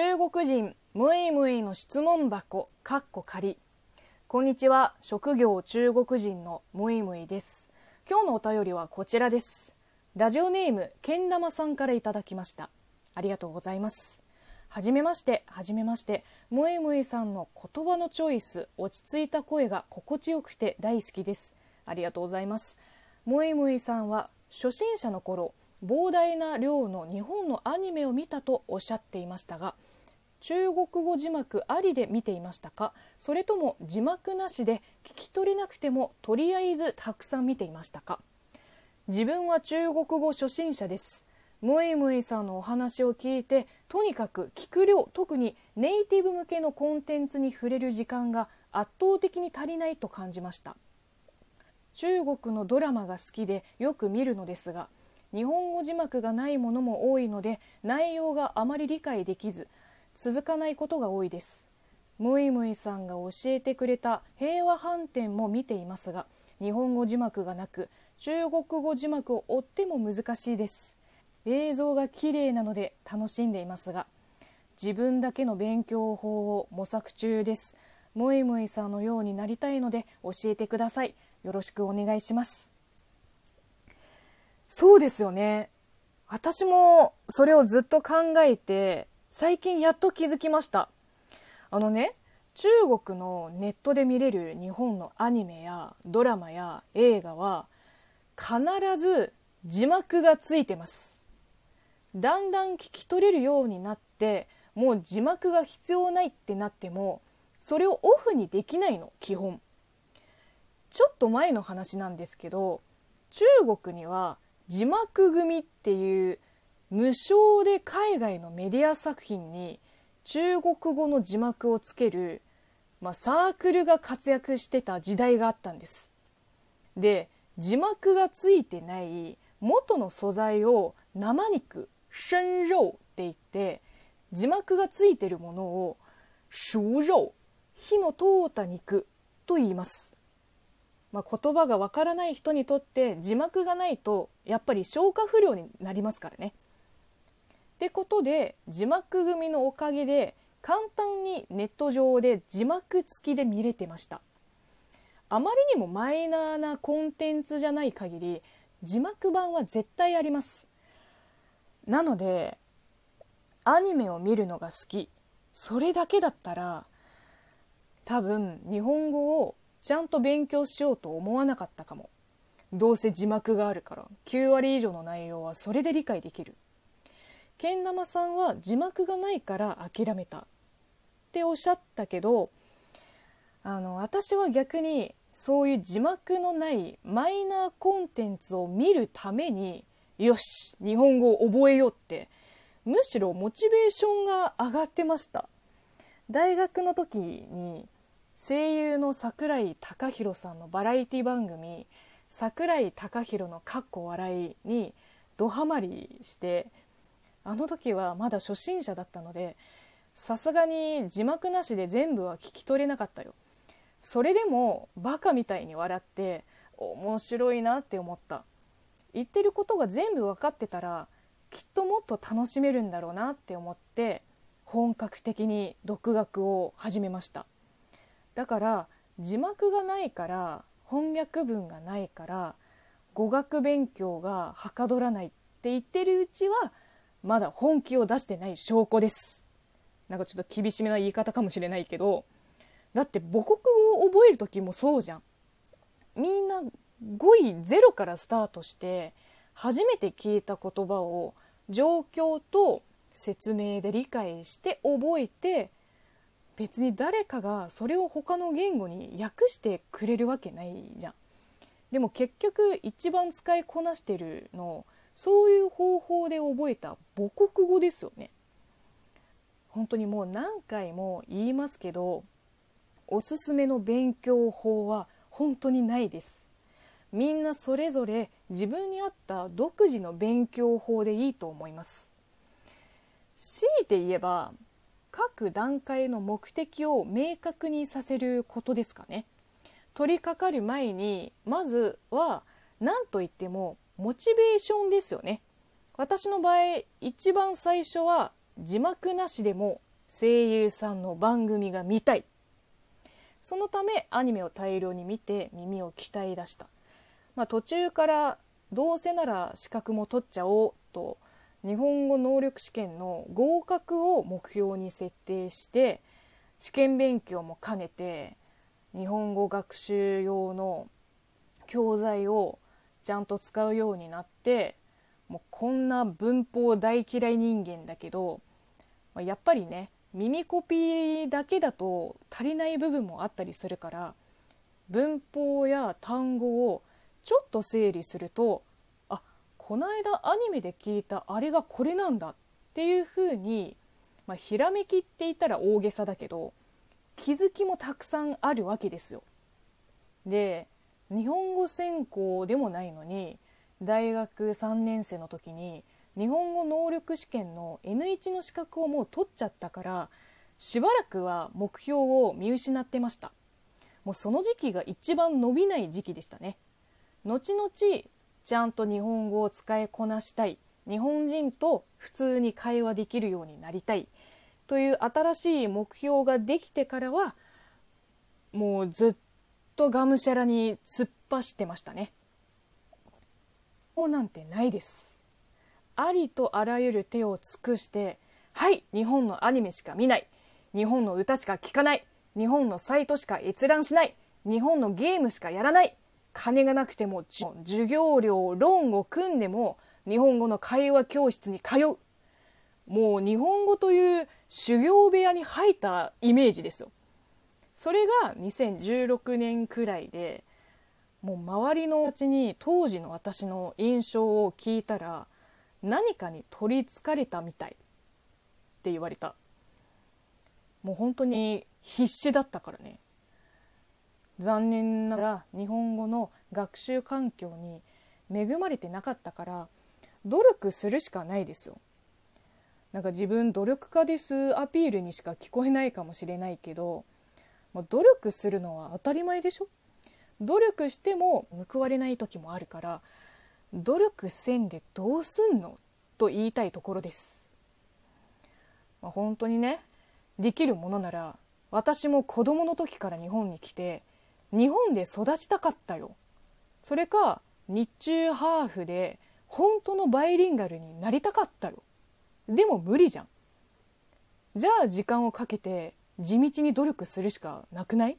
中国人ムイムイの質問箱かっこ仮。こんにちは。職業中国人のムイムイです。今日のお便りはこちらです。ラジオネームけん玉さんからいただきました。ありがとうございます。はじめましてはじめまして。ムイムイさんの言葉のチョイス落ち着いた声が心地よくて大好きです。ありがとうございます。ムイムイさんは初心者の頃膨大な量の日本のアニメを見たとおっしゃっていましたが中国語字幕ありで見ていましたか？それとも字幕なしで聞き取れなくてもとりあえずたくさん見ていましたか？自分は中国語初心者です。ムイムイさんのお話を聞いてとにかく聞く量特にネイティブ向けのコンテンツに触れる時間が圧倒的に足りないと感じました。中国のドラマが好きでよく見るのですが日本語字幕がないものも多いので内容があまり理解できず続かないことが多いです。ムイムイさんが教えてくれた平和反転も見ていますが日本語字幕がなく中国語字幕を追っても難しいです。映像が綺麗なので楽しんでいますが自分だけの勉強法を模索中です。ムイムイさんのようになりたいので教えてください。よろしくお願いします。そうですよね。私もそれをずっと考えて最近やっと気づきました。あのね中国のネットで見れる日本のアニメやドラマや映画は必ず字幕がついてます。だんだん聞き取れるようになってもう字幕が必要ないってなってもそれをオフにできないの基本。ちょっと前の話なんですけど中国には字幕組っていう無償で海外のメディア作品に中国語の字幕をつける、まあ、サークルが活躍してた時代があったんです。で字幕がついてない元の素材を生肉生肉って言って字幕がついてるものを熟肉火の通った肉と言います。まあ、言葉がわからない人にとって字幕がないとやっぱり消化不良になりますからね。ってことで字幕組のおかげで簡単にネット上で字幕付きで見れてました。あまりにもマイナーなコンテンツじゃない限り字幕版は絶対あります。なのでアニメを見るのが好き。それだけだったら多分日本語をちゃんと勉強しようと思わなかったかも。どうせ字幕があるから9割以上の内容はそれで理解できる。けん玉さんは字幕がないから諦めた。っておっしゃったけどあの私は逆にそういう字幕のないマイナーコンテンツを見るためによし日本語を覚えようってむしろモチベーションが上がってました。大学の時に声優の櫻井貴弘さんのバラエティ番組「櫻井貴弘のかっこ笑い」にドハマりしてあの時はまだ初心者だったのでさすがに字幕なしで全部は聞き取れなかったよ。それでもバカみたいに笑って面白いなって思った。言ってることが全部分かってたらきっともっと楽しめるんだろうなって思って本格的に独学を始めました。だから字幕がないから翻訳文がないから語学勉強がはかどらないって言ってるうちはまだ本気を出してない証拠です。なんかちょっと厳しめな言い方かもしれないけどだって母国語を覚える時もそうじゃん。みんな語彙ゼロからスタートして初めて聞いた言葉を状況と説明で理解して覚えて別に誰かがそれを他の言語に訳してくれるわけないじゃん。でも結局一番使いこなしてるのそういう方法で覚えた母国語ですよね。本当にもう何回も言いますけどおすすめの勉強法は本当にないです。みんなそれぞれ自分に合った独自の勉強法でいいと思います。強いて言えば各段階の目的を明確にさせることですかね。取り掛かる前にまずは何といってもモチベーションですよね。私の場合一番最初は字幕なしでも声優さんの番組が見たい。そのためアニメを大量に見て耳を鍛え出した、まあ、途中からどうせなら資格も取っちゃおうと日本語能力試験の合格を目標に設定して試験勉強も兼ねて日本語学習用の教材をちゃんと使うようになってもうこんな文法大嫌い人間だけどやっぱりね耳コピーだけだと足りない部分もあったりするから文法や単語をちょっと整理するとこの間アニメで聞いたあれがこれなんだっていうふうに、まあ、ひらめきって言ったら大げさだけど気づきもたくさんあるわけですよ。で日本語専攻でもないのに大学3年生の時に日本語能力試験の N1 の資格をもう取っちゃったからしばらくは目標を見失ってましたもうその時期が一番伸びない時期でしたね後々ちゃんと日本語を使いこなしたい。日本人と普通に会話できるようになりたい。という新しい目標ができてからはもうずっとがむしゃらに突っ走ってましたね。もうなんてないです。ありとあらゆる手を尽くしてはい日本のアニメしか見ない。日本の歌しか聴かない。日本のサイトしか閲覧しない。日本のゲームしかやらない。金がなくても授業料ローンを組んでも日本語の会話教室に通う。もう日本語という修行部屋に入ったイメージですよ。それが2016年くらいでもう周りのうちに当時の私の印象を聞いたら何かに取りつかれたみたい。って言われた。もう本当に必死だったからね。残念ながら日本語の学習環境に恵まれてなかったから努力するしかないですよ。なんか自分努力家ですアピールにしか聞こえないかもしれないけどもう努力するのは当たり前でしょ。努力しても報われない時もあるから努力せんでどうすんの？と言いたいところです、まあ、本当にねできるものなら私も子供の時から日本に来て日本で育ちたかったよ。それか日中ハーフで本当のバイリンガルになりたかったよ。でも無理じゃん。じゃあ時間をかけて地道に努力するしかなくない？